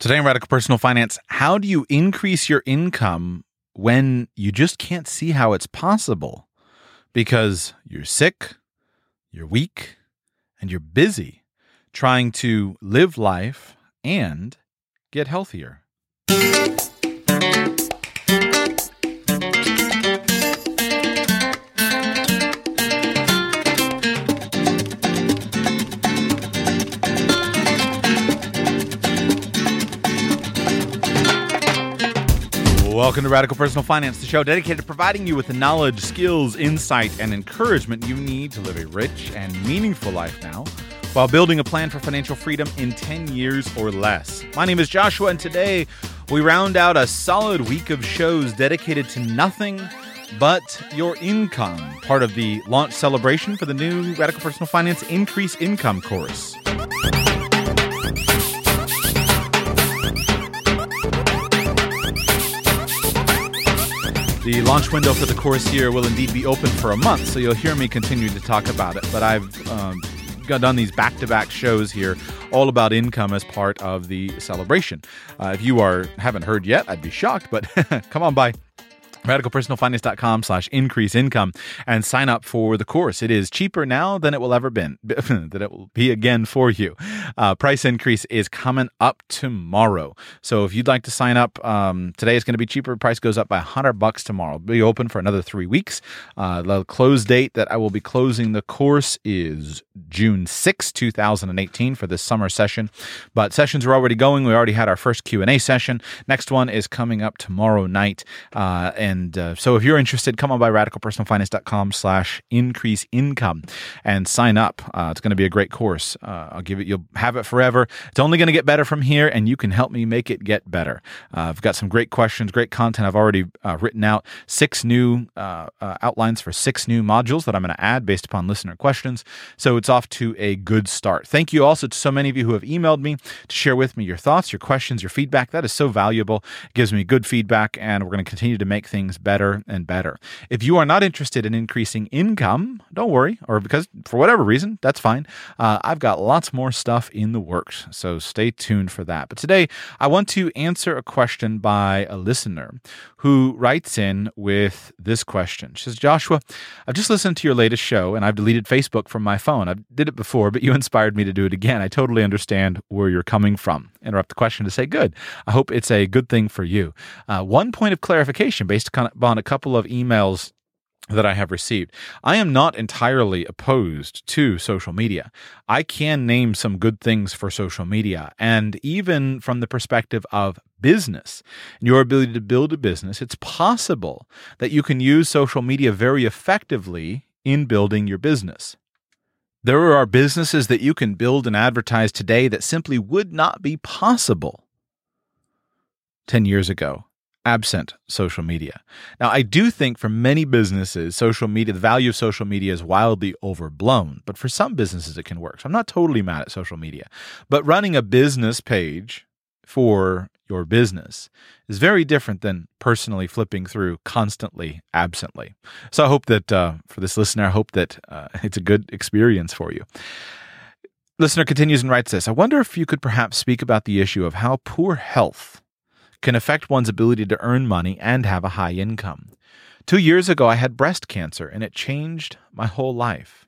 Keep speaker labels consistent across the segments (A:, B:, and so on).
A: Today in Radical Personal Finance, how do you increase your income when you just can't see how it's possible? Because you're sick, you're weak, and you're busy trying to live life and get healthier. Welcome to Radical Personal Finance, the show dedicated to providing you with the knowledge, skills, insight, and encouragement you need to live a rich and meaningful life now while building a plan for financial freedom in 10 years or less. My name is Joshua, and today we round out a solid week of shows dedicated to nothing but your income, part of the launch celebration for the new Radical Personal Finance Increase Income course. The launch window for the course here will indeed be open for a month, so you'll hear me continue to talk about it. But I've um, done these back to back shows here all about income as part of the celebration. Uh, if you are haven't heard yet, I'd be shocked, but come on by radicalpersonalfinance.com slash increase income and sign up for the course. It is cheaper now than it will ever been, that it will be again for you. Uh, price increase is coming up tomorrow. So if you'd like to sign up, um, today is going to be cheaper. Price goes up by 100 bucks tomorrow. It'll be open for another three weeks. Uh, the close date that I will be closing the course is June 6, 2018 for this summer session. But sessions are already going. We already had our first Q&A session. Next one is coming up tomorrow night. Uh, and uh, so if you're interested, come on by radicalpersonalfinance.com slash increase income and sign up. Uh, it's going to be a great course. Uh, I'll give it, you'll have it forever. It's only going to get better from here, and you can help me make it get better. Uh, I've got some great questions, great content. I've already uh, written out six new outlines for six new modules that I'm going to add based upon listener questions. So it's off to a good start. Thank you also to so many of you who have emailed me to share with me your thoughts, your questions, your feedback. That is so valuable. It gives me good feedback, and we're going to continue to make things things better and better. If you are not interested in increasing income, don't worry, or because for whatever reason, that's fine. Uh, I've got lots more stuff in the works, so stay tuned for that. But today, I want to answer a question by a listener who writes in with this question. She says, Joshua, I've just listened to your latest show and I've deleted Facebook from my phone. I did it before, but you inspired me to do it again. I totally understand where you're coming from. Interrupt the question to say, good. I hope it's a good thing for you. Uh, one point of clarification based based upon a couple of emails that I have received. I am not entirely opposed to social media. I can name some good things for social media. And even from the perspective of business your ability to build a business, it's possible that you can use social media very effectively in building your business. There are businesses that you can build and advertise today that simply would not be possible 10 years ago absent social media. Now, I do think for many businesses, social media, the value of social media is wildly overblown, but for some businesses, it can work. So I'm not totally mad at social media. But running a business page for your business is very different than personally flipping through constantly absently. So I hope that uh, for this listener, I hope that uh, it's a good experience for you. Listener continues and writes this I wonder if you could perhaps speak about the issue of how poor health can affect one's ability to earn money and have a high income. Two years ago, I had breast cancer, and it changed my whole life.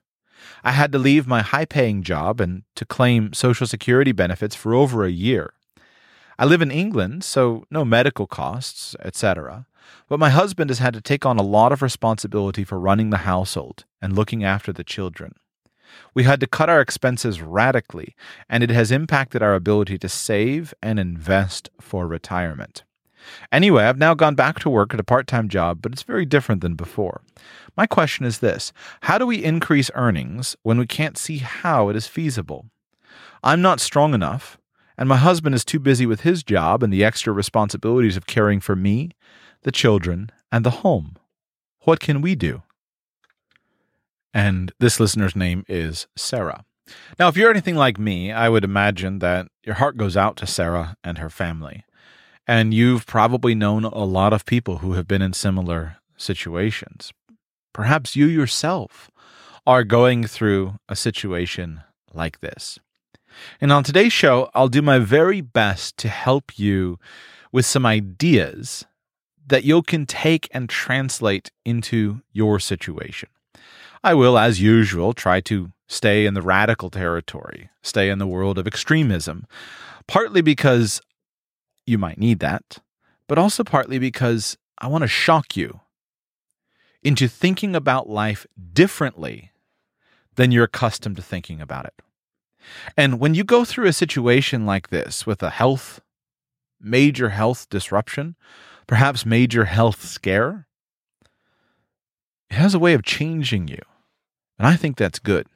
A: I had to leave my high paying job and to claim Social Security benefits for over a year. I live in England, so no medical costs, etc. But my husband has had to take on a lot of responsibility for running the household and looking after the children. We had to cut our expenses radically, and it has impacted our ability to save and invest for retirement. Anyway, I've now gone back to work at a part time job, but it's very different than before. My question is this How do we increase earnings when we can't see how it is feasible? I'm not strong enough, and my husband is too busy with his job and the extra responsibilities of caring for me, the children, and the home. What can we do? And this listener's name is Sarah. Now, if you're anything like me, I would imagine that your heart goes out to Sarah and her family. And you've probably known a lot of people who have been in similar situations. Perhaps you yourself are going through a situation like this. And on today's show, I'll do my very best to help you with some ideas that you can take and translate into your situation. I will, as usual, try to stay in the radical territory, stay in the world of extremism, partly because you might need that, but also partly because I want to shock you into thinking about life differently than you're accustomed to thinking about it. And when you go through a situation like this with a health, major health disruption, perhaps major health scare, it has a way of changing you. And I think that's good.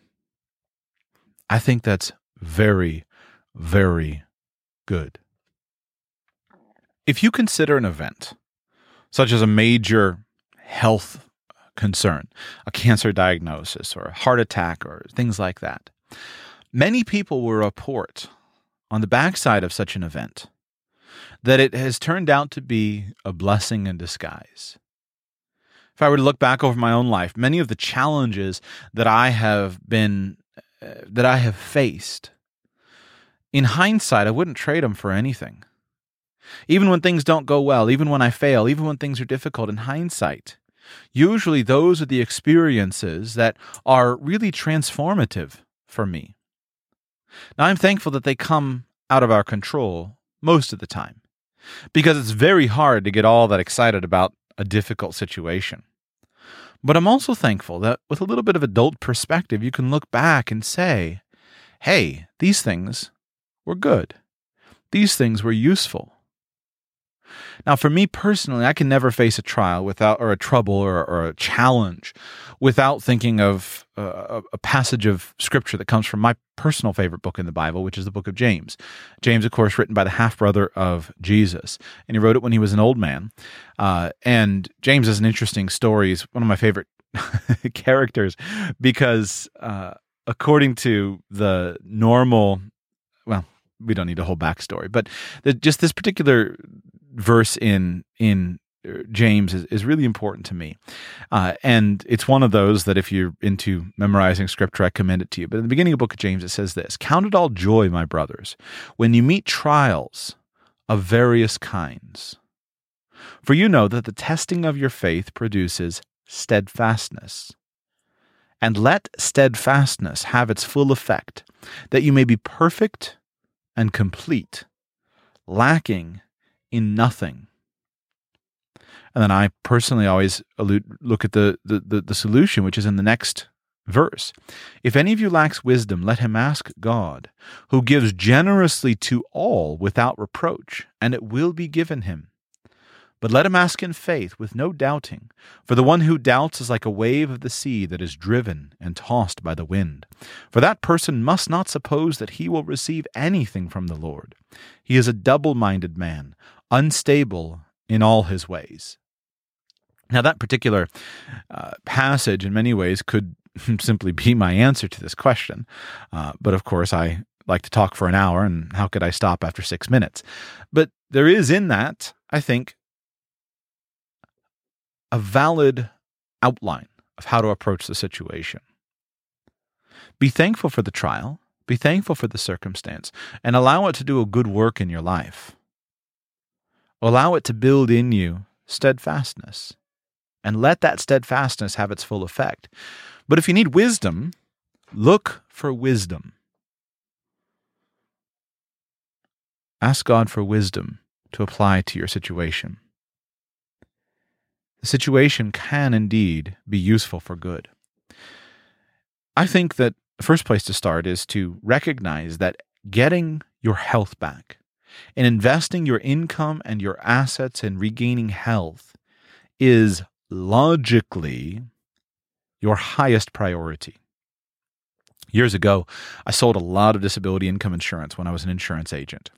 A: I think that's very, very good. If you consider an event, such as a major health concern, a cancer diagnosis, or a heart attack, or things like that, many people will report on the backside of such an event that it has turned out to be a blessing in disguise. If I were to look back over my own life, many of the challenges that I have been uh, that I have faced, in hindsight, I wouldn't trade them for anything. Even when things don't go well, even when I fail, even when things are difficult, in hindsight, usually those are the experiences that are really transformative for me. Now, I'm thankful that they come out of our control most of the time because it's very hard to get all that excited about a difficult situation. But I'm also thankful that with a little bit of adult perspective, you can look back and say, hey, these things were good. These things were useful. Now, for me personally, I can never face a trial without, or a trouble, or, or a challenge without thinking of uh, a passage of scripture that comes from my personal favorite book in the Bible, which is the book of James. James, of course, written by the half brother of Jesus. And he wrote it when he was an old man. Uh, and James is an interesting story. He's one of my favorite characters because, uh, according to the normal, well, we don't need a whole backstory, but the, just this particular verse in in uh, James is, is really important to me. Uh, and it's one of those that if you're into memorizing scripture, I commend it to you. But in the beginning of the book of James, it says this Count it all joy, my brothers, when you meet trials of various kinds. For you know that the testing of your faith produces steadfastness. And let steadfastness have its full effect, that you may be perfect and complete, lacking in nothing. And then I personally always allude, look at the, the, the, the solution, which is in the next verse. If any of you lacks wisdom, let him ask God, who gives generously to all without reproach, and it will be given him. But let him ask in faith, with no doubting. For the one who doubts is like a wave of the sea that is driven and tossed by the wind. For that person must not suppose that he will receive anything from the Lord. He is a double minded man, unstable in all his ways. Now, that particular uh, passage, in many ways, could simply be my answer to this question. Uh, but of course, I like to talk for an hour, and how could I stop after six minutes? But there is in that, I think, a valid outline of how to approach the situation. Be thankful for the trial, be thankful for the circumstance, and allow it to do a good work in your life. Allow it to build in you steadfastness, and let that steadfastness have its full effect. But if you need wisdom, look for wisdom. Ask God for wisdom to apply to your situation the situation can indeed be useful for good. I think that the first place to start is to recognize that getting your health back and investing your income and your assets in regaining health is logically your highest priority. Years ago, I sold a lot of disability income insurance when I was an insurance agent.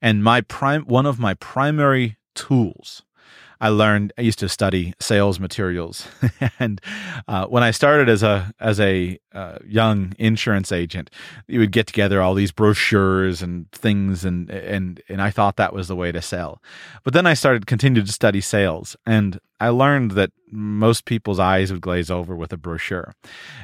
A: And my prime one of my primary tools I learned I used to study sales materials, and uh, when I started as a as a uh, young insurance agent, you would get together all these brochures and things, and and and I thought that was the way to sell. But then I started continued to study sales, and I learned that most people's eyes would glaze over with a brochure.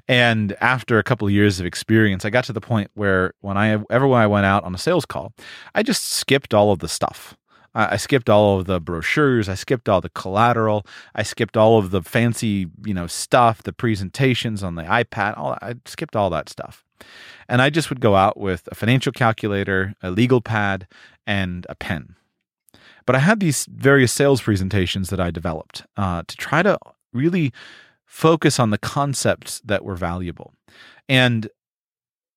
A: And after a couple of years of experience, I got to the point where when I ever when I went out on a sales call, I just skipped all of the stuff. I skipped all of the brochures. I skipped all the collateral. I skipped all of the fancy, you know, stuff, the presentations on the iPad. All I skipped all that stuff, and I just would go out with a financial calculator, a legal pad, and a pen. But I had these various sales presentations that I developed uh, to try to really focus on the concepts that were valuable, and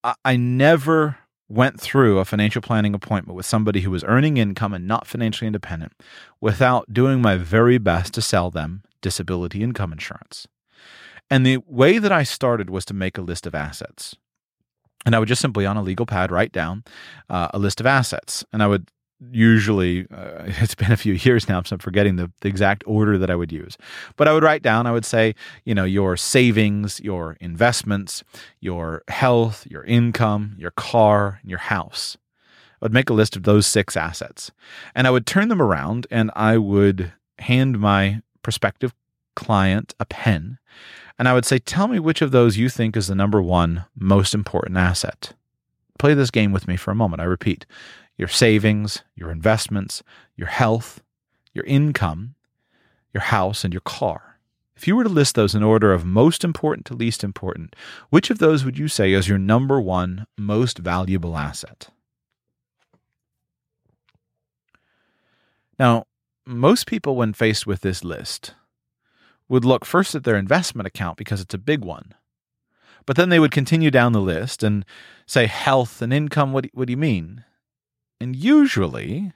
A: I, I never went through a financial planning appointment with somebody who was earning income and not financially independent without doing my very best to sell them disability income insurance. And the way that I started was to make a list of assets. And I would just simply on a legal pad write down uh, a list of assets. And I would usually uh, it's been a few years now so i'm forgetting the, the exact order that i would use. But i would write down i would say you know your savings your investments your health your income your car your house. I would make a list of those six assets. And i would turn them around and i would hand my prospective client a pen and i would say tell me which of those you think is the number one most important asset. Play this game with me for a moment i repeat your savings, your investments, your health, your income, your house, and your car. If you were to list those in order of most important to least important, which of those would you say is your number one most valuable asset? Now, most people, when faced with this list, would look first at their investment account because it's a big one. But then they would continue down the list and say, health and income, what do, you mean? And usually,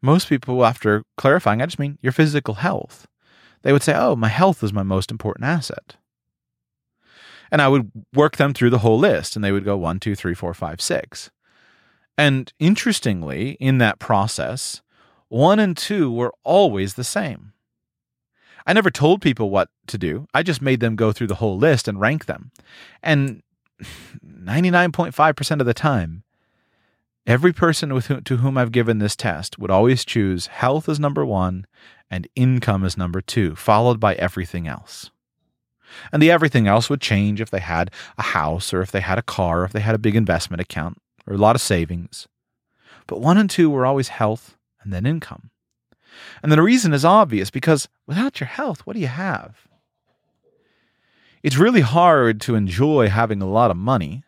A: most people, after clarifying, I just mean your physical health, they would say, Oh, my health is my most important asset. And I would work them through the whole list, and they would go one, two, three, four, five, six. And interestingly, in that process, one and two were always the same. I never told people what to do. I just made them go through the whole list and rank them. And 99.5% of the time, Every person whom, to whom I've given this test would always choose health as number one and income as number two, followed by everything else. And the everything else would change if they had a house or if they had a car or if they had a big investment account or a lot of savings. But one and two were always health and then income. And the reason is obvious because without your health, what do you have? It's really hard to enjoy having a lot of money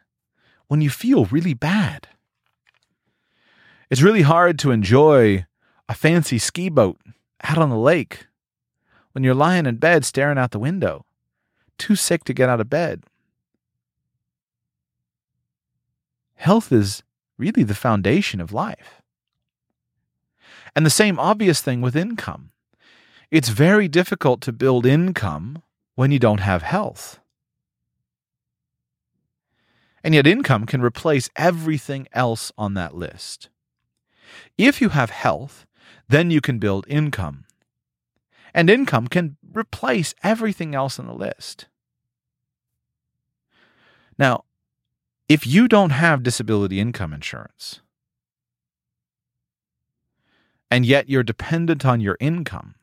A: when you feel really bad. It's really hard to enjoy a fancy ski boat out on the lake when you're lying in bed staring out the window, too sick to get out of bed. Health is really the foundation of life. And the same obvious thing with income. It's very difficult to build income when you don't have health. And yet, income can replace everything else on that list. If you have health, then you can build income. And income can replace everything else on the list. Now, if you don't have disability income insurance, and yet you're dependent on your income,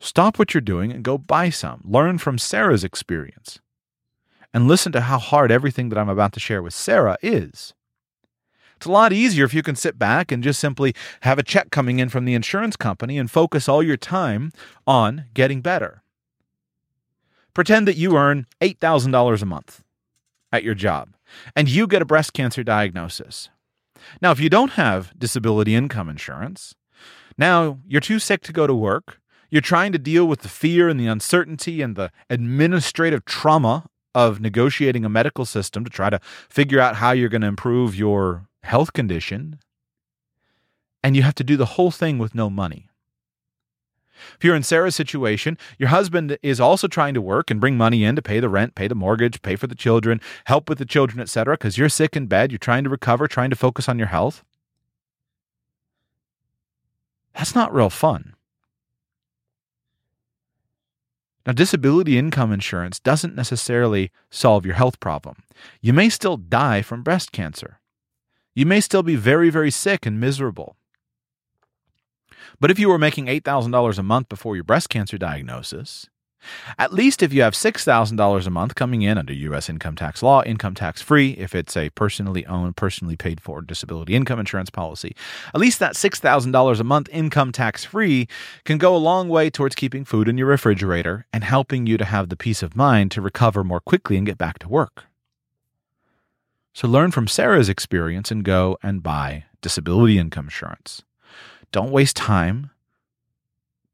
A: stop what you're doing and go buy some. Learn from Sarah's experience and listen to how hard everything that I'm about to share with Sarah is. It's a lot easier if you can sit back and just simply have a check coming in from the insurance company and focus all your time on getting better. Pretend that you earn $8,000 a month at your job and you get a breast cancer diagnosis. Now, if you don't have disability income insurance, now you're too sick to go to work. You're trying to deal with the fear and the uncertainty and the administrative trauma of negotiating a medical system to try to figure out how you're going to improve your health condition, and you have to do the whole thing with no money. If you're in Sarah's situation, your husband is also trying to work and bring money in to pay the rent, pay the mortgage, pay for the children, help with the children, etc., because you're sick in bed, you're trying to recover, trying to focus on your health. That's not real fun. Now, disability income insurance doesn't necessarily solve your health problem. You may still die from breast cancer. You may still be very, very sick and miserable. But if you were making $8,000 a month before your breast cancer diagnosis, at least if you have $6,000 a month coming in under U.S. income tax law, income tax free, if it's a personally owned, personally paid for disability income insurance policy, at least that $6,000 a month income tax free can go a long way towards keeping food in your refrigerator and helping you to have the peace of mind to recover more quickly and get back to work. So learn from Sarah's experience and go and buy disability income insurance. Don't waste time.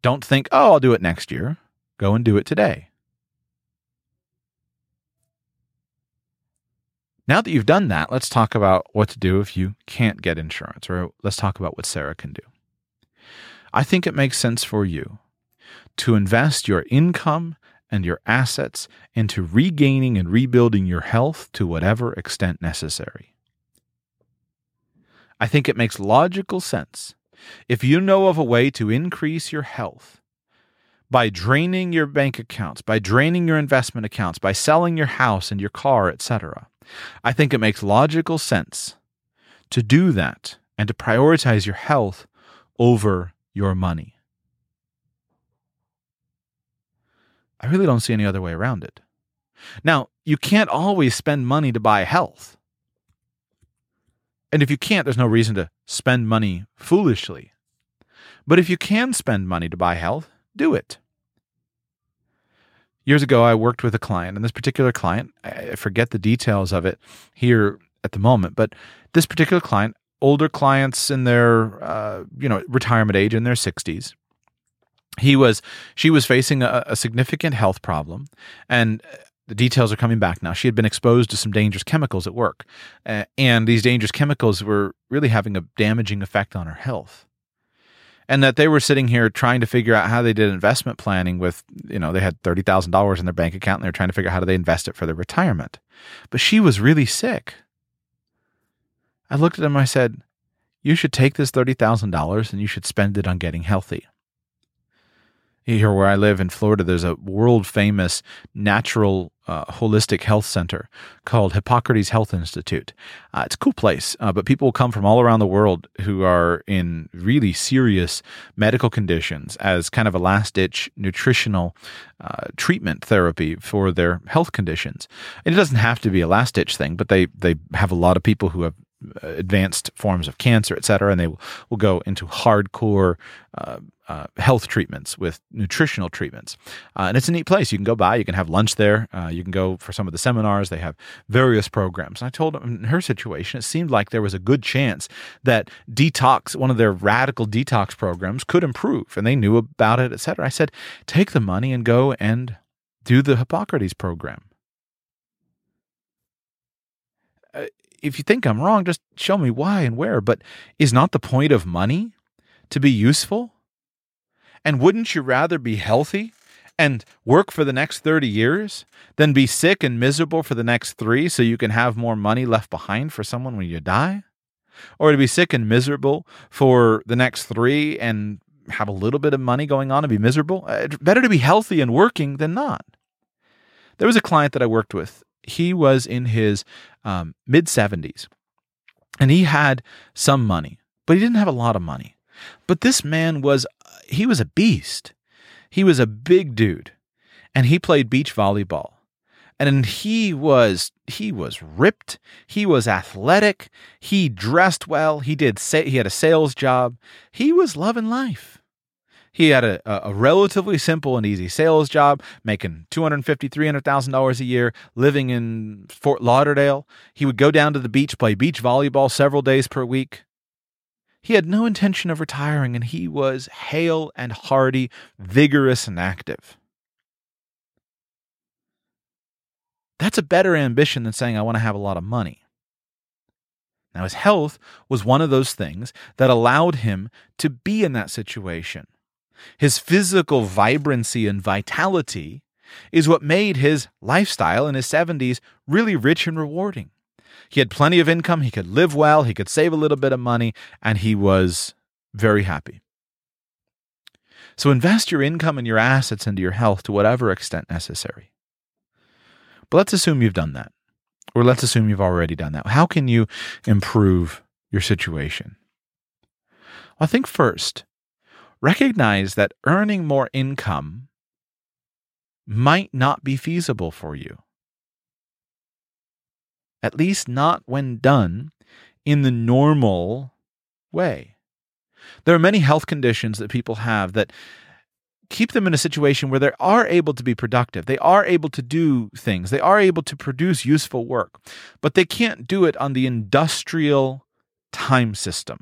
A: Don't think, oh, I'll do it next year. Go and do it today. Now that you've done that, let's talk about what to do if you can't get insurance, or let's talk about what Sarah can do. I think it makes sense for you to invest your income and your assets into regaining and rebuilding your health to whatever extent necessary. I think it makes logical sense if you know of a way to increase your health by draining your bank accounts, by draining your investment accounts, by selling your house and your car, etc. I think it makes logical sense to do that and to prioritize your health over your money. I really don't see any other way around it. Now, you can't always spend money to buy health. And if you can't, there's no reason to spend money foolishly. But if you can spend money to buy health, do it. Years ago, I worked with a client, and this particular client, I forget the details of it here at the moment, but this particular client, older clients in their, uh, you know, retirement age in their 60s, he was, she was facing a, a significant health problem, and the details are coming back now. She had been exposed to some dangerous chemicals at work, uh, and these dangerous chemicals were really having a damaging effect on her health. And that they were sitting here trying to figure out how they did investment planning with you know they had $30,000 in their bank account and they were trying to figure out how do they invest it for their retirement. But she was really sick. I looked at him i said you should take this $30,000 and you should spend it on getting healthy here where I live in Florida, there's a world famous natural uh, holistic health center called Hippocrates Health Institute. Uh, it's a cool place, uh, but people come from all around the world who are in really serious medical conditions as kind of a last ditch nutritional uh, treatment therapy for their health conditions. And it doesn't have to be a last ditch thing, but they, they have a lot of people who have advanced forms of cancer, et cetera, and they will, go into hardcore uh, uh, health treatments with nutritional treatments. Uh, and it's a neat place. You can go by, you can have lunch there, uh, you can go for some of the seminars. They have various programs. And I told in her situation, it seemed like there was a good chance that detox, one of their radical detox programs, could improve, and they knew about it, et cetera. I said, take the money and go and do the Hippocrates program. If you think I'm wrong, just show me why and where. But is not the point of money to be useful? And wouldn't you rather be healthy and work for the next 30 years than be sick and miserable for the next three so you can have more money left behind for someone when you die? Or to be sick and miserable for the next three and have a little bit of money going on and be miserable? Uh, better to be healthy and working than not. There was a client that I worked with he was in his um, mid 70s and he had some money, but he didn't have a lot of money. But this man was, he was a beast. He was a big dude and he played beach volleyball. And he was he was ripped. He was athletic. He dressed well. He did say he had a sales job. He was loving life. He had a, a relatively simple and easy sales job, making $250,000, $300,000 a year, living in Fort Lauderdale. He would go down to the beach, play beach volleyball several days per week. He had no intention of retiring, and he was hale and hearty, vigorous and active. That's a better ambition than saying, I want to have a lot of money. Now, his health was one of those things that allowed him to be in that situation. His physical vibrancy and vitality is what made his lifestyle in his 70s really rich and rewarding. He had plenty of income, he could live well, he could save a little bit of money, and he was very happy. So invest your income and your assets into your health to whatever extent necessary. But let's assume you've done that, or let's assume you've already done that. How can you improve your situation? I think first, recognize that earning more income might not be feasible for you. At least not when done in the normal way. There are many health conditions that people have that keep them in a situation where they are able to be productive. They are able to do things. They are able to produce useful work, but they can't do it on the industrial time system.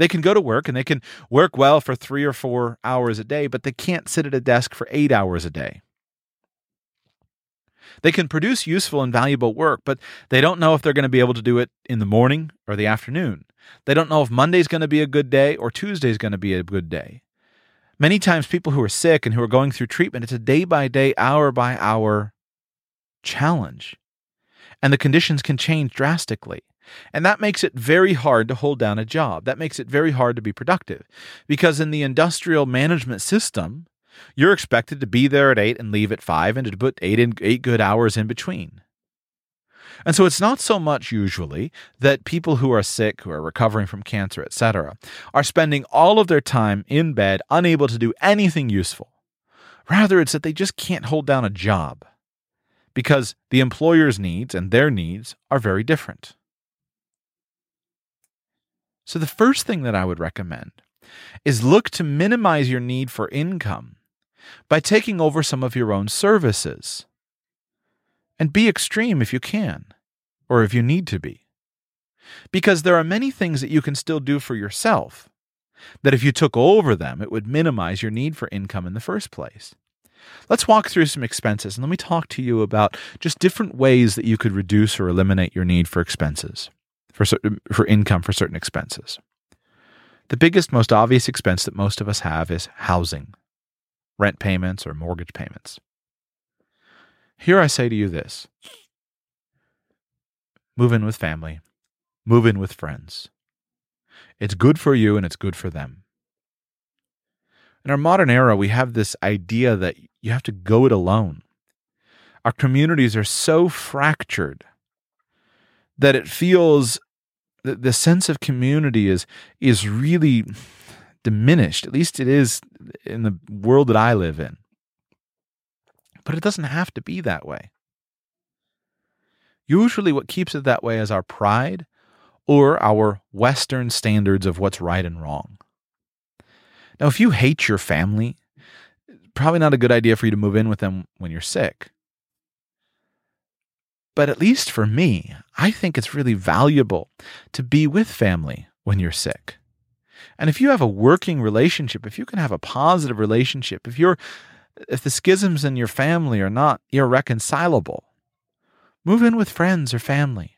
A: They can go to work and they can work well for three or four hours a day, but they can't sit at a desk for eight hours a day. They can produce useful and valuable work, but they don't know if they're going to be able to do it in the morning or the afternoon. They don't know if Monday's going to be a good day or Tuesday's going to be a good day. Many times, people who are sick and who are going through treatment, it's a day by day, hour by hour challenge. And the conditions can change drastically. And that makes it very hard to hold down a job. That makes it very hard to be productive. Because in the industrial management system, you're expected to be there at eight and leave at five and to put eight in, eight good hours in between. And so it's not so much usually that people who are sick, who are recovering from cancer, etc., are spending all of their time in bed unable to do anything useful. Rather, it's that they just can't hold down a job because the employer's needs and their needs are very different. So, the first thing that I would recommend is look to minimize your need for income by taking over some of your own services. And be extreme if you can, or if you need to be. Because there are many things that you can still do for yourself that if you took over them, it would minimize your need for income in the first place. Let's walk through some expenses and let me talk to you about just different ways that you could reduce or eliminate your need for expenses, for, for income for certain expenses. The biggest, most obvious expense that most of us have is housing rent payments, or mortgage payments. Here I say to you this move in with family, move in with friends. It's good for you and it's good for them. In our modern era, we have this idea that you have to go it alone. Our communities are so fractured that it feels that the sense of community is is really diminished. At least it is in the world that I live in. But it doesn't have to be that way. Usually, what keeps it that way is our pride or our Western standards of what's right and wrong. Now, if you hate your family, probably not a good idea for you to move in with them when you're sick. But at least for me, I think it's really valuable to be with family when you're sick. And if you have a working relationship, if you can have a positive relationship, if you're if the schisms in your family are not irreconcilable, move in with friends or family.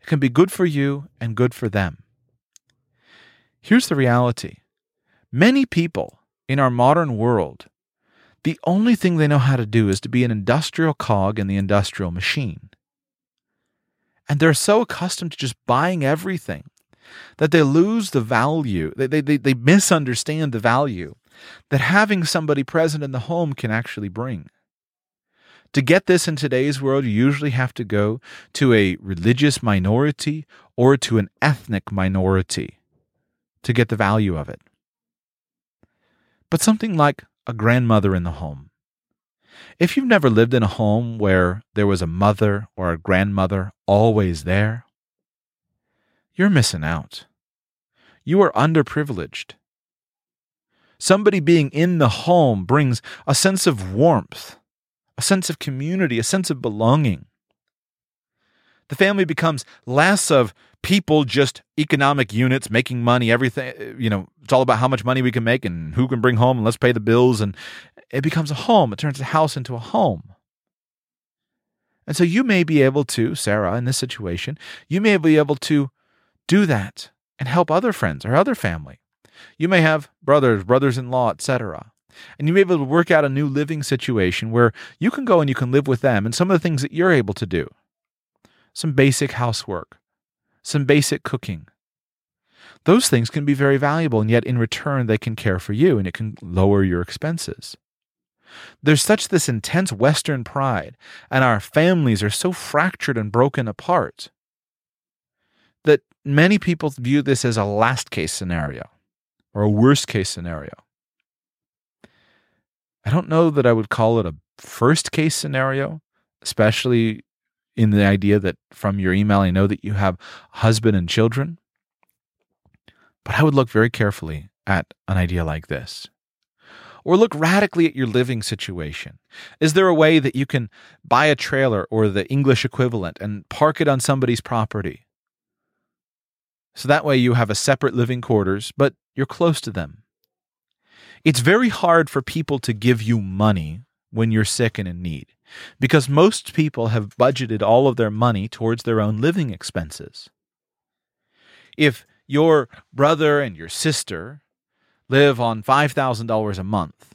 A: It can be good for you and good for them. Here's the reality many people in our modern world, the only thing they know how to do is to be an industrial cog in the industrial machine. And they're so accustomed to just buying everything that they lose the value, they, they, they, they misunderstand the value that having somebody present in the home can actually bring. To get this in today's world, you usually have to go to a religious minority or to an ethnic minority to get the value of it. But something like a grandmother in the home. If you've never lived in a home where there was a mother or a grandmother always there, you're missing out. You are underprivileged. Somebody being in the home brings a sense of warmth, a sense of community, a sense of belonging. The family becomes less of people just economic units making money, everything, eh, you know, it's all about how much money we can make and who can bring home and let's pay the bills. And it becomes a home. It turns the house into a home. And so you may be able to, Sarah, in this situation, you may be able to do that and help other friends or other family. You may have brothers, brothers in law, etc. And you may be able to work out a new living situation where you can go and you can live with them and some of the things that you're able to do. Some basic housework, some basic cooking. those things can be very valuable, and yet in return, they can care for you and it can lower your expenses. There's such this intense Western pride, and our families are so fractured and broken apart that many people view this as a last case scenario or a worst case scenario. I don't know that I would call it a first case scenario, especially in the idea that from your email, I know that you have husband and children. But I would look very carefully at an idea like this. Or look radically at your living situation. Is there a way that you can buy a trailer or the English equivalent and park it on somebody's property? So that way you have a separate living quarters, but you're close to them. It's very hard for people to give you money when you're sick and in need because most people have budgeted all of their money towards their own living expenses. If your brother and your sister live on $5,000 a month,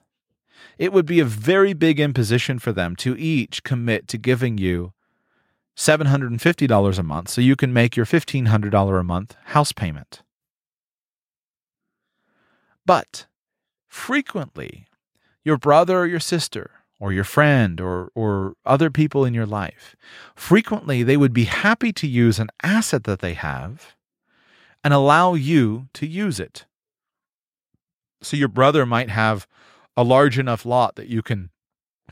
A: it would be a very big imposition for them to each commit to giving you $750 a month so you can make your $1,500 a month house payment. But frequently, your brother or your sister or your friend or, or other people in your life, frequently they would be happy to use an asset that they have and allow you to use it. So your brother might have a large enough lot that you can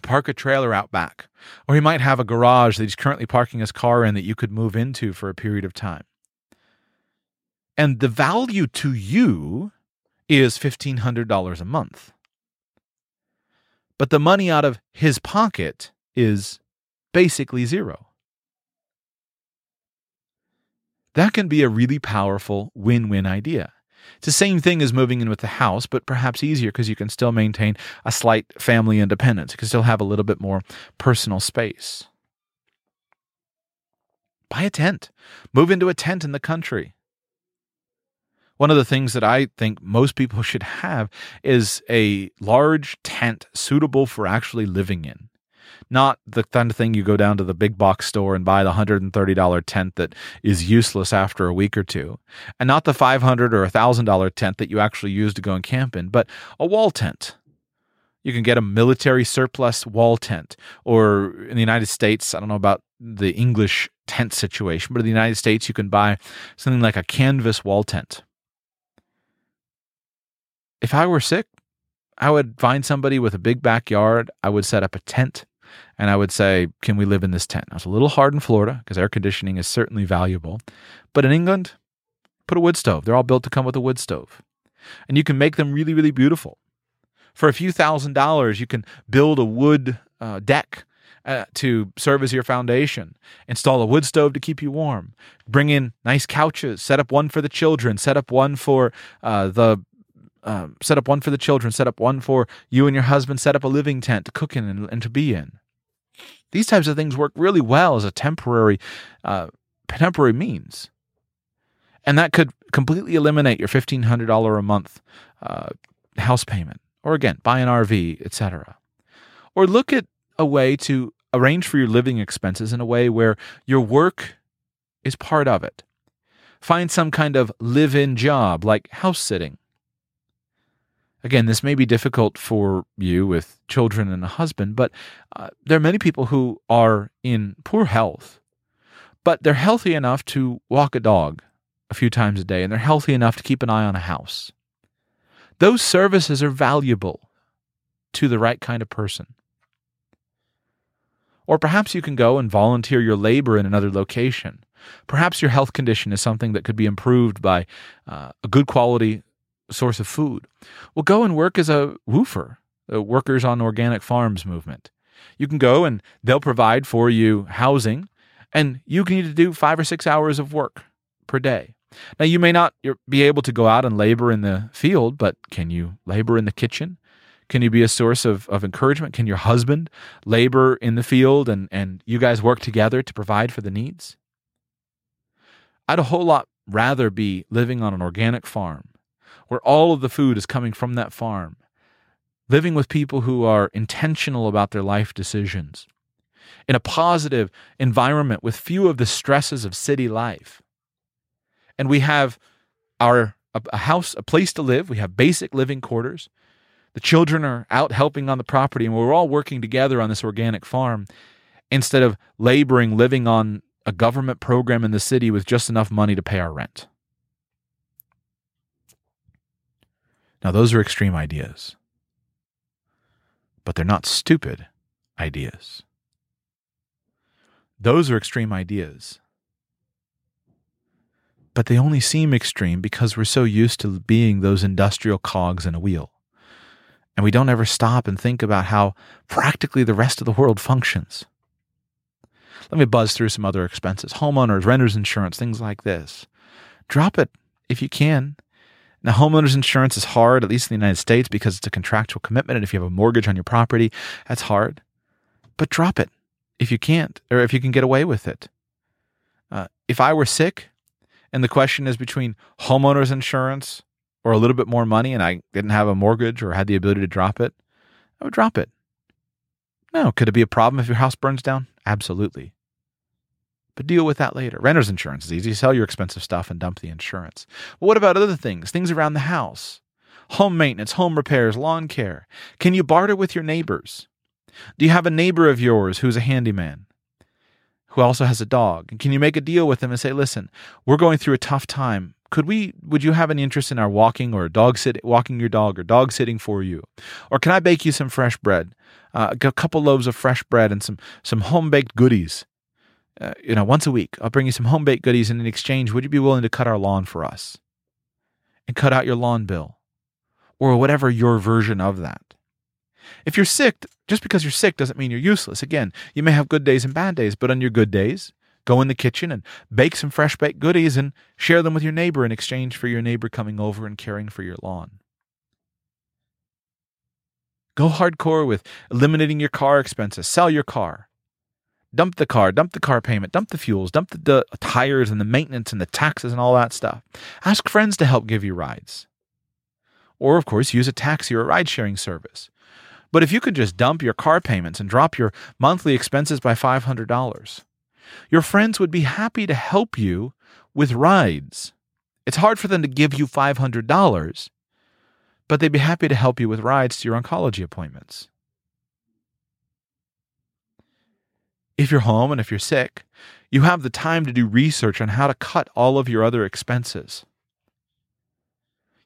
A: park a trailer out back, or he might have a garage that he's currently parking his car in that you could move into for a period of time. And the value to you is $1,500 a month. But the money out of his pocket is basically zero. That can be a really powerful win win idea. It's the same thing as moving in with the house, but perhaps easier because you can still maintain a slight family independence. You can still have a little bit more personal space. Buy a tent. Move into a tent in the country. One of the things that I think most people should have is a large tent suitable for actually living in not the kind of thing you go down to the big box store and buy the $130 tent that is useless after a week or two, and not the 500 or $1,000 tent that you actually use to go and camp in, but a wall tent. You can get a military surplus wall tent, or in the United States, I don't know about the English tent situation, but in the United States, you can buy something like a canvas wall tent. If I were sick, I would find somebody with a big backyard. I would set up a tent and I would say, Can we live in this tent? Now, it's a little hard in Florida because air conditioning is certainly valuable. But in England, put a wood stove. They're all built to come with a wood stove. And you can make them really, really beautiful. For a few thousand dollars, you can build a wood uh, deck uh, to serve as your foundation, install a wood stove to keep you warm, bring in nice couches, set up one for the children, set up one for uh, the um, set up one for the children, set up one for you and your husband, set up a living tent to cook in and, and to be in. These types of things work really well as a temporary, uh, temporary means, and that could completely eliminate your fifteen hundred dollar a month uh, house payment, or again, buy an RV, etc. Or look at a way to arrange for your living expenses in a way where your work is part of it. Find some kind of live in job like house sitting Again, this may be difficult for you with children and a husband, but uh, there are many people who are in poor health, but they're healthy enough to walk a dog a few times a day, and they're healthy enough to keep an eye on a house. Those services are valuable to the right kind of person. Or perhaps you can go and volunteer your labor in another location. Perhaps your health condition is something that could be improved by uh, a good quality source of food. Well, go and work as a WOOFer, Workers on Organic Farms movement. You can go and they'll provide for you housing, and you need to do five or six hours of work per day. Now, you may not be able to go out and labor in the field, but can you labor in the kitchen? Can you be a source of, of encouragement? Can your husband labor in the field and, and you guys work together to provide for the needs? I'd a whole lot rather be living on an organic farm where all of the food is coming from that farm, living with people who are intentional about their life decisions, in a positive environment with few of the stresses of city life. And we have our a, house, a place to live. We have basic living quarters. The children are out helping on the property, and we're all working together on this organic farm instead of laboring, living on a government program in the city with just enough money to pay our rent. Now, those are extreme ideas, but they're not stupid ideas. Those are extreme ideas. But they only seem extreme because we're so used to being those industrial cogs in a wheel and we don't ever stop and think about how practically the rest of the world functions. Let me buzz through some other expenses homeowners, renters insurance, things like this. Drop it if you can. Now, homeowners insurance is hard, at least in the United States, because it's a contractual commitment. And if you have a mortgage on your property, that's hard. But drop it if you can't, or if you can get away with it. Uh, if I were sick, and the question is between homeowners insurance or a little bit more money and I didn't have a mortgage or had the ability to drop it, I would drop it. No, could it be a problem if your house burns down? Absolutely. But deal with that later. Renter's insurance is easy. Sell your expensive stuff and dump the insurance. But what about other things? Things around the house. Home maintenance, home repairs, lawn care. Can you barter with your neighbors? Do you have a neighbor of yours who's a handyman? Who also has a dog? And can you make a deal with them and say, listen, we're going through a tough time could we would you have an interest in our walking or dog sit walking your dog or dog sitting for you or can i bake you some fresh bread uh, a couple loaves of fresh bread and some some home baked goodies uh, you know once a week i'll bring you some home baked goodies and in exchange would you be willing to cut our lawn for us and cut out your lawn bill or whatever your version of that if you're sick just because you're sick doesn't mean you're useless again you may have good days and bad days but on your good days Go in the kitchen and bake some fresh baked goodies and share them with your neighbor in exchange for your neighbor coming over and caring for your lawn. Go hardcore with eliminating your car expenses. Sell your car. Dump the car, dump the car payment, dump the fuels, dump the, the tires and the maintenance and the taxes and all that stuff. Ask friends to help give you rides. Or, of course, use a taxi or a ride sharing service. But if you could just dump your car payments and drop your monthly expenses by $500, your friends would be happy to help you with rides. It's hard for them to give you $500, but they'd be happy to help you with rides to your oncology appointments. If you're home and if you're sick, you have the time to do research on how to cut all of your other expenses.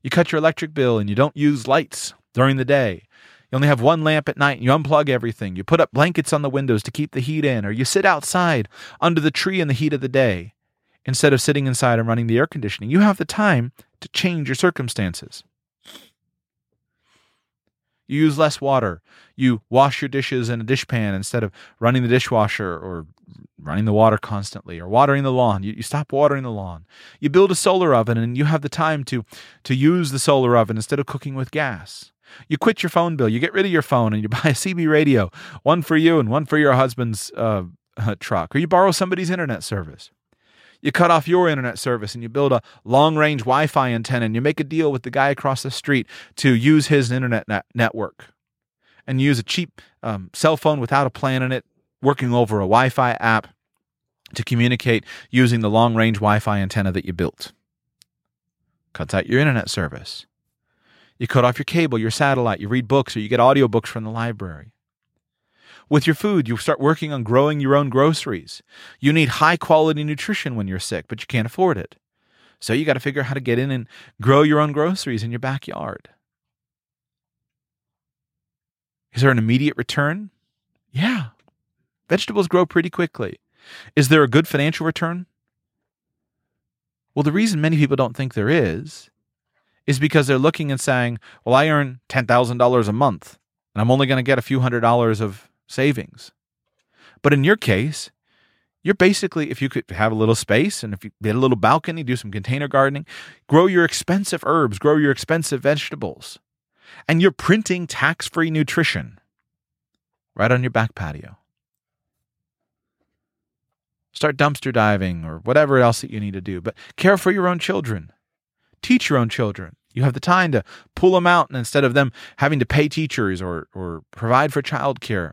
A: You cut your electric bill and you don't use lights during the day. You only have one lamp at night and you unplug everything. You put up blankets on the windows to keep the heat in, or you sit outside under the tree in the heat of the day instead of sitting inside and running the air conditioning. You have the time to change your circumstances. You use less water. You wash your dishes in a dishpan instead of running the dishwasher or running the water constantly or watering the lawn. You, you stop watering the lawn. You build a solar oven and you have the time to, to use the solar oven instead of cooking with gas. You quit your phone bill. You get rid of your phone and you buy a CB radio, one for you and one for your husband's uh, truck. Or you borrow somebody's internet service. You cut off your internet service and you build a long range Wi Fi antenna and you make a deal with the guy across the street to use his internet net- network and use a cheap um, cell phone without a plan in it, working over a Wi Fi app to communicate using the long range Wi Fi antenna that you built. Cuts out your internet service. You cut off your cable, your satellite, you read books, or you get audiobooks from the library. With your food, you start working on growing your own groceries. You need high quality nutrition when you're sick, but you can't afford it. So you got to figure out how to get in and grow your own groceries in your backyard. Is there an immediate return? Yeah. Vegetables grow pretty quickly. Is there a good financial return? Well, the reason many people don't think there is is because they're looking and saying, well, I earn $10,000 a month and I'm only going to get a few hundred dollars of savings. But in your case, you're basically, if you could have a little space and if you get a little balcony, do some container gardening, grow your expensive herbs, grow your expensive vegetables, and you're printing tax free nutrition right on your back patio. Start dumpster diving or whatever else that you need to do, but care for your own children. Teach your own children. You have the time to pull them out and instead of them having to pay teachers or, or provide for childcare.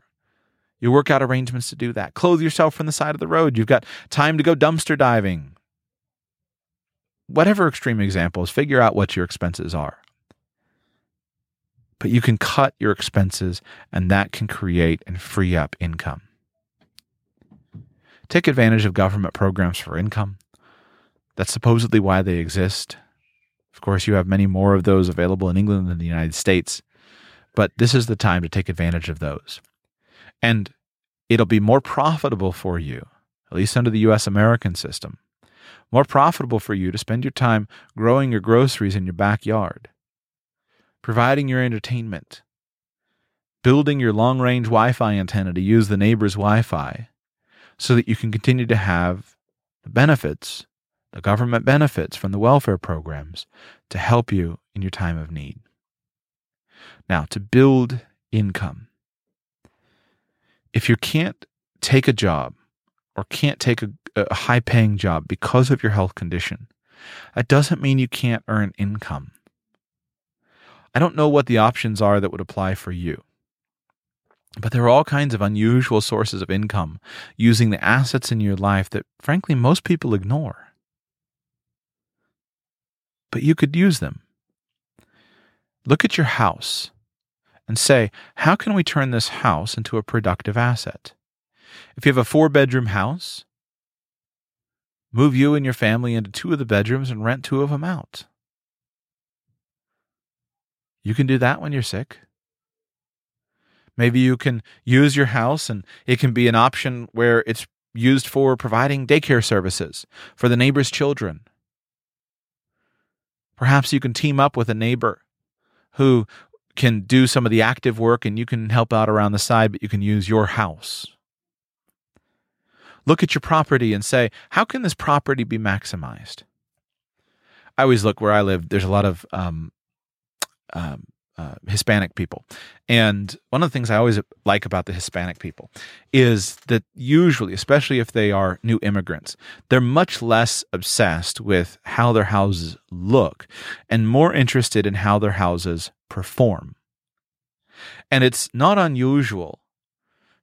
A: You work out arrangements to do that. Clothe yourself from the side of the road. You've got time to go dumpster diving. whatever extreme examples, figure out what your expenses are. But you can cut your expenses, and that can create and free up income. Take advantage of government programs for income. That's supposedly why they exist. Of course, you have many more of those available in England than the United States, but this is the time to take advantage of those. And it'll be more profitable for you, at least under the US American system, more profitable for you to spend your time growing your groceries in your backyard, providing your entertainment, building your long range Wi Fi antenna to use the neighbor's Wi Fi so that you can continue to have the benefits, the government benefits from the welfare programs to help you in your time of need. Now, to build income, if you can't take a job or can't take a, a high paying job because of your health condition, that doesn't mean you can't earn income. I don't know what the options are that would apply for you. But there are all kinds of unusual sources of income using the assets in your life that, frankly, most people ignore. But you could use them. Look at your house and say, how can we turn this house into a productive asset? If you have a four bedroom house, move you and your family into two of the bedrooms and rent two of them out. You can do that when you're sick. Maybe you can use your house and it can be an option where it's used for providing daycare services for the neighbor's children. Perhaps you can team up with a neighbor who can do some of the active work and you can help out around the side, but you can use your house. Look at your property and say, how can this property be maximized? I always look where I live. There's a lot of um, um, uh, Hispanic people. And one of the things I always like about the Hispanic people is that usually, especially if they are new immigrants, they're much less obsessed with how their houses look and more interested in how their houses perform. And it's not unusual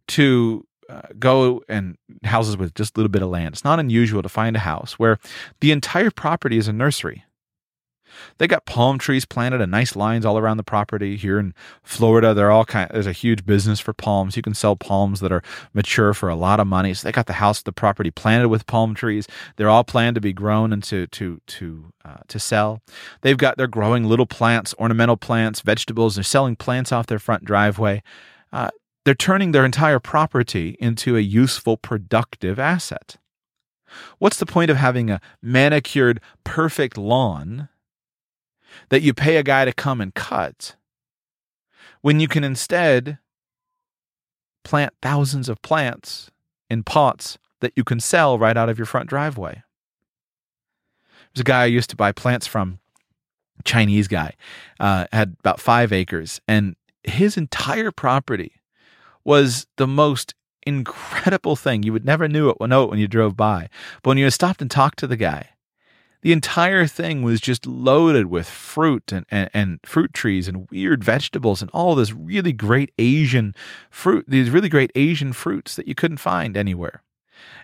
A: to uh, go and houses with just a little bit of land. It's not unusual to find a house where the entire property is a nursery they got palm trees planted and nice lines all around the property. Here in Florida, they're all kind. There's a huge business for palms. You can sell palms that are mature for a lot of money. So they got the house, the property planted with palm trees. They're all planned to be grown and to to to uh, to sell. They've got they're growing little plants, ornamental plants, vegetables. They're selling plants off their front driveway. Uh, they're turning their entire property into a useful, productive asset. What's the point of having a manicured, perfect lawn that you pay a guy to come and cut when you can instead plant thousands of plants in pots that you can sell right out of your front driveway. There's a guy I used to buy plants from, Chinese guy, uh, had about five acres, and his entire property was the most incredible thing. You would never knew it, know it when you drove by. But when you stopped and talked to the guy, the entire thing was just loaded with fruit and, and, and, fruit trees and weird vegetables and all this really great Asian fruit, these really great Asian fruits that you couldn't find anywhere.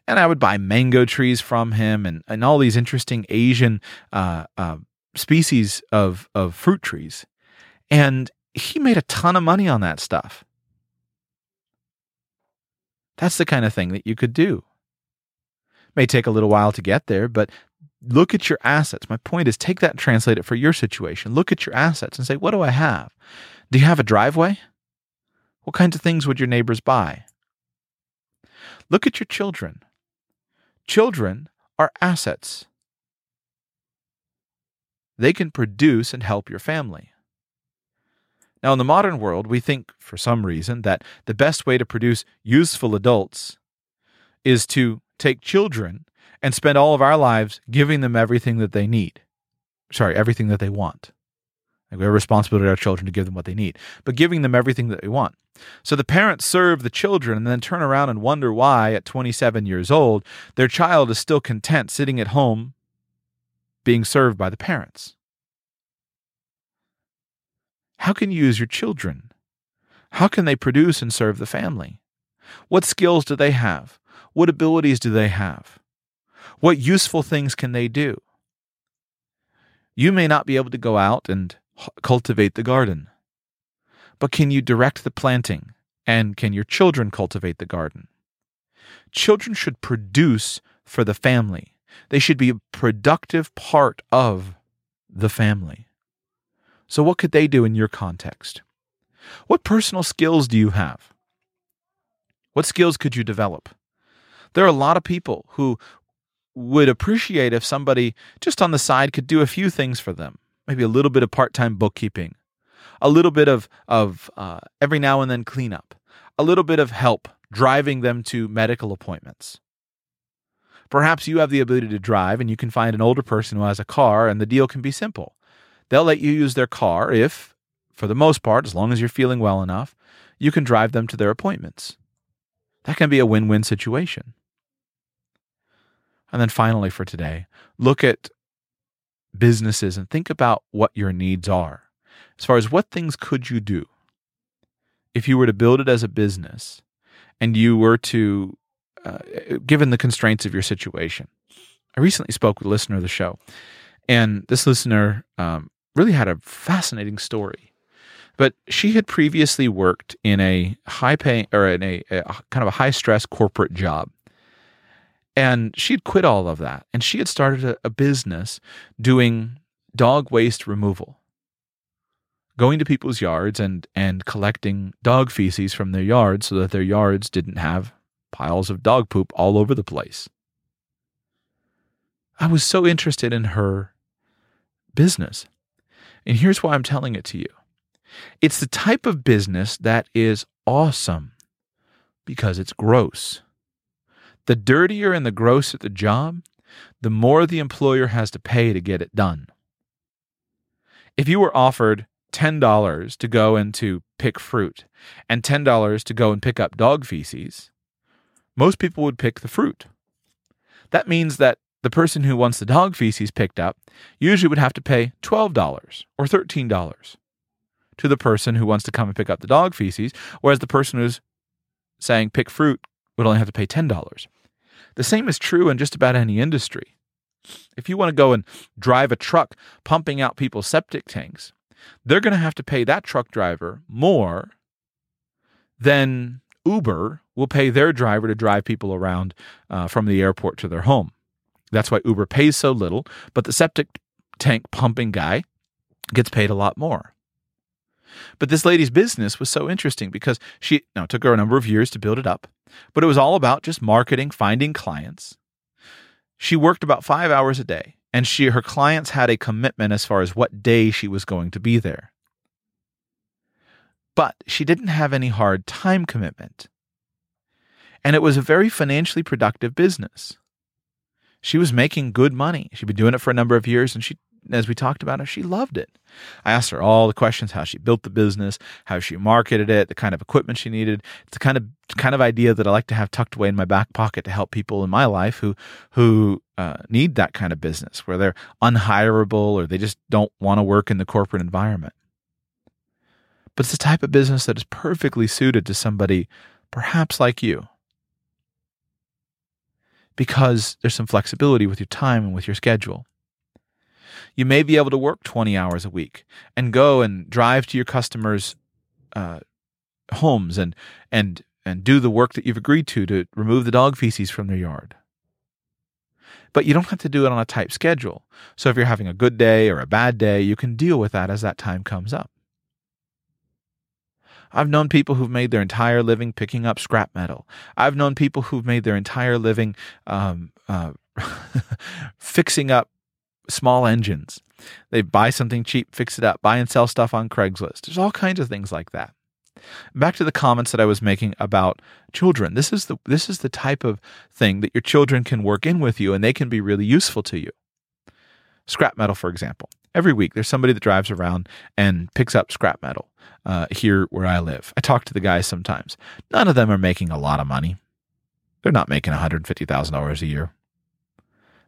A: And I would buy mango trees from him and, and all these interesting Asian uh, uh, species of, of fruit trees. And he made a ton of money on that stuff. That's the kind of thing that you could do. May take a little while to get there, but look at your assets. My point is take that and translate it for your situation. Look at your assets and say, what do I have? Do you have a driveway? What kinds of things would your neighbors buy? Look at your children. Children are assets. They can produce and help your family. Now, in the modern world, we think for some reason that the best way to produce useful adults is to take children and spend all of our lives giving them everything that they need. Sorry, everything that they want. Like we have a responsibility to our children to give them what they need, but giving them everything that they want. So the parents serve the children and then turn around and wonder why, at 27 years old, their child is still content sitting at home being served by the parents. How can you use your children? How can they produce and serve the family? What skills do they have? What abilities do they have? What useful things can they do? You may not be able to go out and cultivate the garden, but can you direct the planting? And can your children cultivate the garden? Children should produce for the family. They should be a productive part of the family. So, what could they do in your context? What personal skills do you have? What skills could you develop? There are a lot of people who would appreciate if somebody just on the side could do a few things for them. Maybe a little bit of part time bookkeeping, a little bit of, of uh, every now and then cleanup, a little bit of help driving them to medical appointments. Perhaps you have the ability to drive and you can find an older person who has a car, and the deal can be simple. They'll let you use their car if, for the most part, as long as you're feeling well enough, you can drive them to their appointments. That can be a win win situation. And then finally, for today, look at businesses and think about what your needs are. As far as what things could you do if you were to build it as a business and you were to, uh, given the constraints of your situation. I recently spoke with a listener of the show, and this listener um, really had a fascinating story. But she had previously worked in a high pay or in a, a kind of a high stress corporate job. And she had quit all of that and she had started a, a business doing dog waste removal going to people's yards and and collecting dog feces from their yards so that their yards didn't have piles of dog poop all over the place. I was so interested in her business. And here's why I'm telling it to you. It's the type of business that is awesome because it's gross. The dirtier and the grosser the job, the more the employer has to pay to get it done. If you were offered $10 to go and to pick fruit and $10 to go and pick up dog feces, most people would pick the fruit. That means that the person who wants the dog feces picked up usually would have to pay $12 or $13 to the person who wants to come and pick up the dog feces, whereas the person who's saying pick fruit would only have to pay $10. The same is true in just about any industry. If you want to go and drive a truck pumping out people's septic tanks, they're going to have to pay that truck driver more than Uber will pay their driver to drive people around uh, from the airport to their home. That's why Uber pays so little, but the septic tank pumping guy gets paid a lot more. But this lady's business was so interesting because she now took her a number of years to build it up, but it was all about just marketing, finding clients. She worked about 5 hours a day and she her clients had a commitment as far as what day she was going to be there. But she didn't have any hard time commitment. And it was a very financially productive business. She was making good money. She'd been doing it for a number of years and she as we talked about she loved it. I asked her all the questions: how she built the business, how she marketed it, the kind of equipment she needed. It's the kind of kind of idea that I like to have tucked away in my back pocket to help people in my life who who uh, need that kind of business, where they're unhireable or they just don't want to work in the corporate environment. But it's the type of business that is perfectly suited to somebody, perhaps like you, because there's some flexibility with your time and with your schedule you may be able to work 20 hours a week and go and drive to your customers' uh, homes and and and do the work that you've agreed to to remove the dog feces from their yard. But you don't have to do it on a tight schedule. So if you're having a good day or a bad day, you can deal with that as that time comes up. I've known people who've made their entire living picking up scrap metal. I've known people who've made their entire living um, uh, fixing up small engines. They buy something cheap, fix it up, buy and sell stuff on Craigslist. There's all kinds of things like that. Back to the comments that I was making about children. This is the this is the type of thing that your children can work in with you and they can be really useful to you. Scrap metal, for example. Every week there's somebody that drives around and picks up scrap metal uh, here where I live. I talk to the guys sometimes. None of them are making a lot of money. They're not making $150,000 a year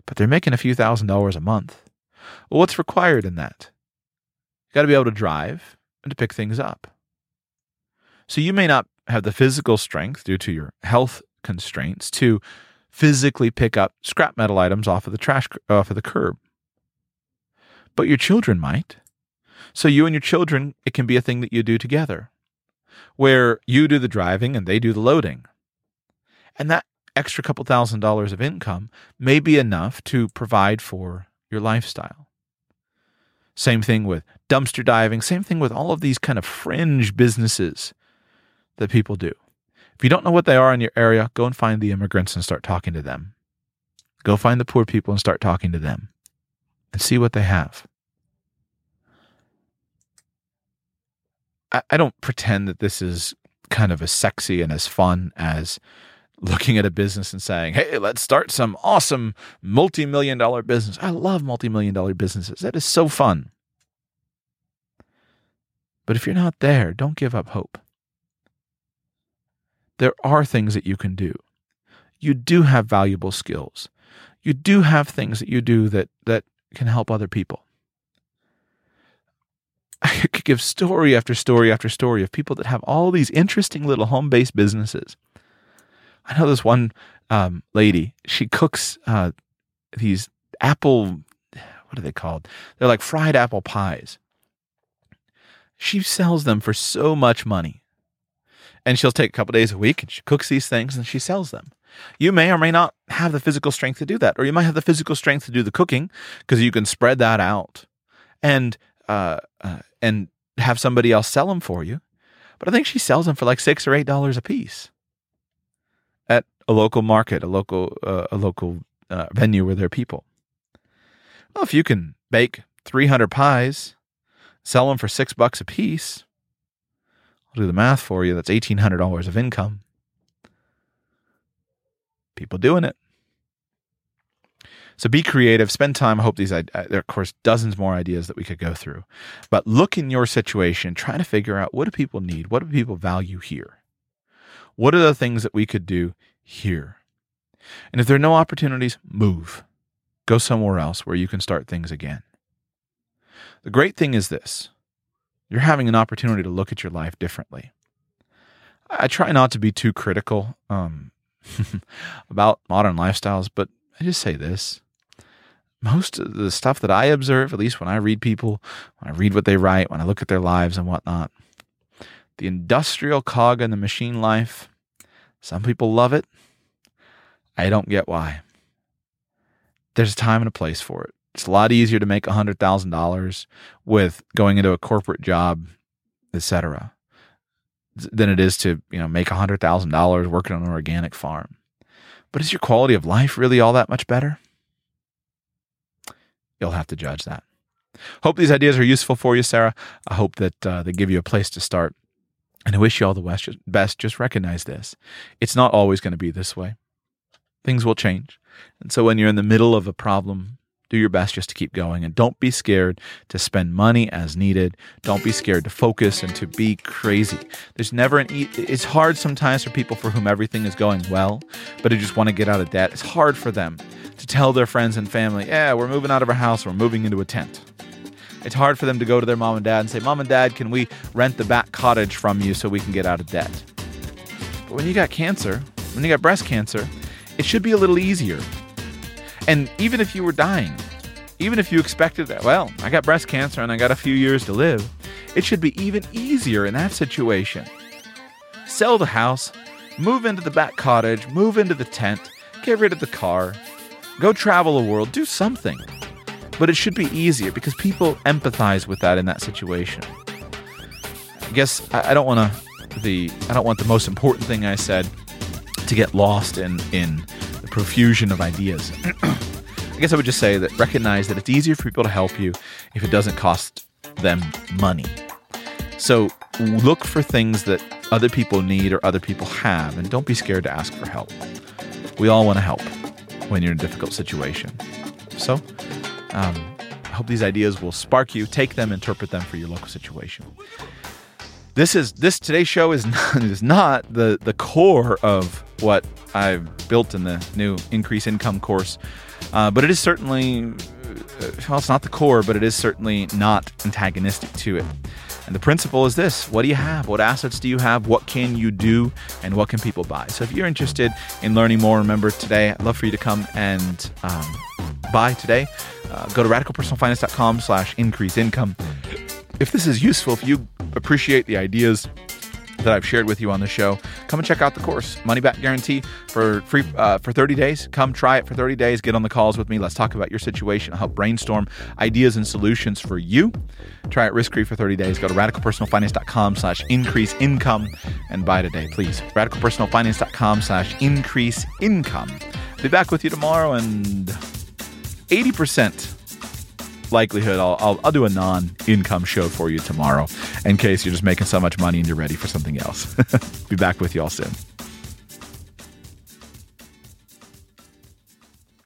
A: but they're making a few thousand dollars a month. Well, what's required in that? You got to be able to drive and to pick things up. So you may not have the physical strength due to your health constraints to physically pick up scrap metal items off of the trash off of the curb. but your children might. So you and your children, it can be a thing that you do together, where you do the driving and they do the loading. And that extra couple thousand dollars of income may be enough to provide for your lifestyle. Same thing with dumpster diving, same thing with all of these kind of fringe businesses that people do. If you don't know what they are in your area, go and find the immigrants and start talking to them. Go find the poor people and start talking to them and see what they have. I, I don't pretend that this is kind of as sexy and as fun as looking at a business and saying, hey, let's start some awesome multi million dollar business. I love multi million dollar businesses. That is so fun. But if you're not there, don't give up hope. There are things that you can do. You do have valuable skills. You do have things that you do that, that can help other people. I could give story after story after story of people that have all these interesting little home based businesses I know this one um, lady. She cooks uh, these apple. What are they called? They're like fried apple pies. She sells them for so much money, and she'll take a couple days a week and she cooks these things and she sells them. You may or may not have the physical strength to do that, or you might have the physical strength to do the cooking because you can spread that out and uh, uh, and have somebody else sell them for you. But I think she sells them for like six or eight dollars a piece a local market, a local uh, a local uh, venue where there are people. Well, if you can bake 300 pies, sell them for six bucks a piece, I'll do the math for you. That's $1,800 of income. People doing it. So be creative, spend time. I hope these, uh, there are, of course, dozens more ideas that we could go through. But look in your situation, try to figure out what do people need? What do people value here? What are the things that we could do here? And if there are no opportunities, move. Go somewhere else where you can start things again. The great thing is this you're having an opportunity to look at your life differently. I try not to be too critical um, about modern lifestyles, but I just say this. Most of the stuff that I observe, at least when I read people, when I read what they write, when I look at their lives and whatnot, the industrial cog in the machine life. Some people love it. I don't get why. There's a time and a place for it. It's a lot easier to make $100,000 with going into a corporate job, etc., than it is to, you know, make $100,000 working on an organic farm. But is your quality of life really all that much better? You'll have to judge that. Hope these ideas are useful for you, Sarah. I hope that uh, they give you a place to start. And I wish you all the best. Just recognize this. It's not always going to be this way. Things will change. And so when you're in the middle of a problem, do your best just to keep going and don't be scared to spend money as needed. Don't be scared to focus and to be crazy. There's never an e- it's hard sometimes for people for whom everything is going well, but who just want to get out of debt. It's hard for them to tell their friends and family, "Yeah, we're moving out of our house, we're moving into a tent." It's hard for them to go to their mom and dad and say, Mom and dad, can we rent the back cottage from you so we can get out of debt? But when you got cancer, when you got breast cancer, it should be a little easier. And even if you were dying, even if you expected that, well, I got breast cancer and I got a few years to live, it should be even easier in that situation. Sell the house, move into the back cottage, move into the tent, get rid of the car, go travel the world, do something. But it should be easier because people empathize with that in that situation. I guess I, I don't want to the I don't want the most important thing I said to get lost in in the profusion of ideas. I guess I would just say that recognize that it's easier for people to help you if it doesn't cost them money. So look for things that other people need or other people have, and don't be scared to ask for help. We all want to help when you're in a difficult situation. So um, I hope these ideas will spark you. Take them, interpret them for your local situation. This is this today's show is not, is not the the core of what I've built in the new increase income course, uh, but it is certainly uh, well, it's not the core, but it is certainly not antagonistic to it. And the principle is this what do you have? What assets do you have? What can you do? And what can people buy? So if you're interested in learning more, remember today, I'd love for you to come and um, buy today Uh, go to radicalpersonalfinance.com slash increase income. If this is useful, if you appreciate the ideas that I've shared with you on the show, come and check out the course. Money back guarantee for free uh, for 30 days. Come try it for 30 days. Get on the calls with me. Let's talk about your situation. I'll help brainstorm ideas and solutions for you. Try it risk free for 30 days. Go to radicalpersonalfinance.com slash increase income and buy today, please. Radicalpersonalfinance.com slash increase income. Be back with you tomorrow and 80% likelihood I'll, I'll, I'll do a non-income show for you tomorrow in case you're just making so much money and you're ready for something else. Be back with you all soon.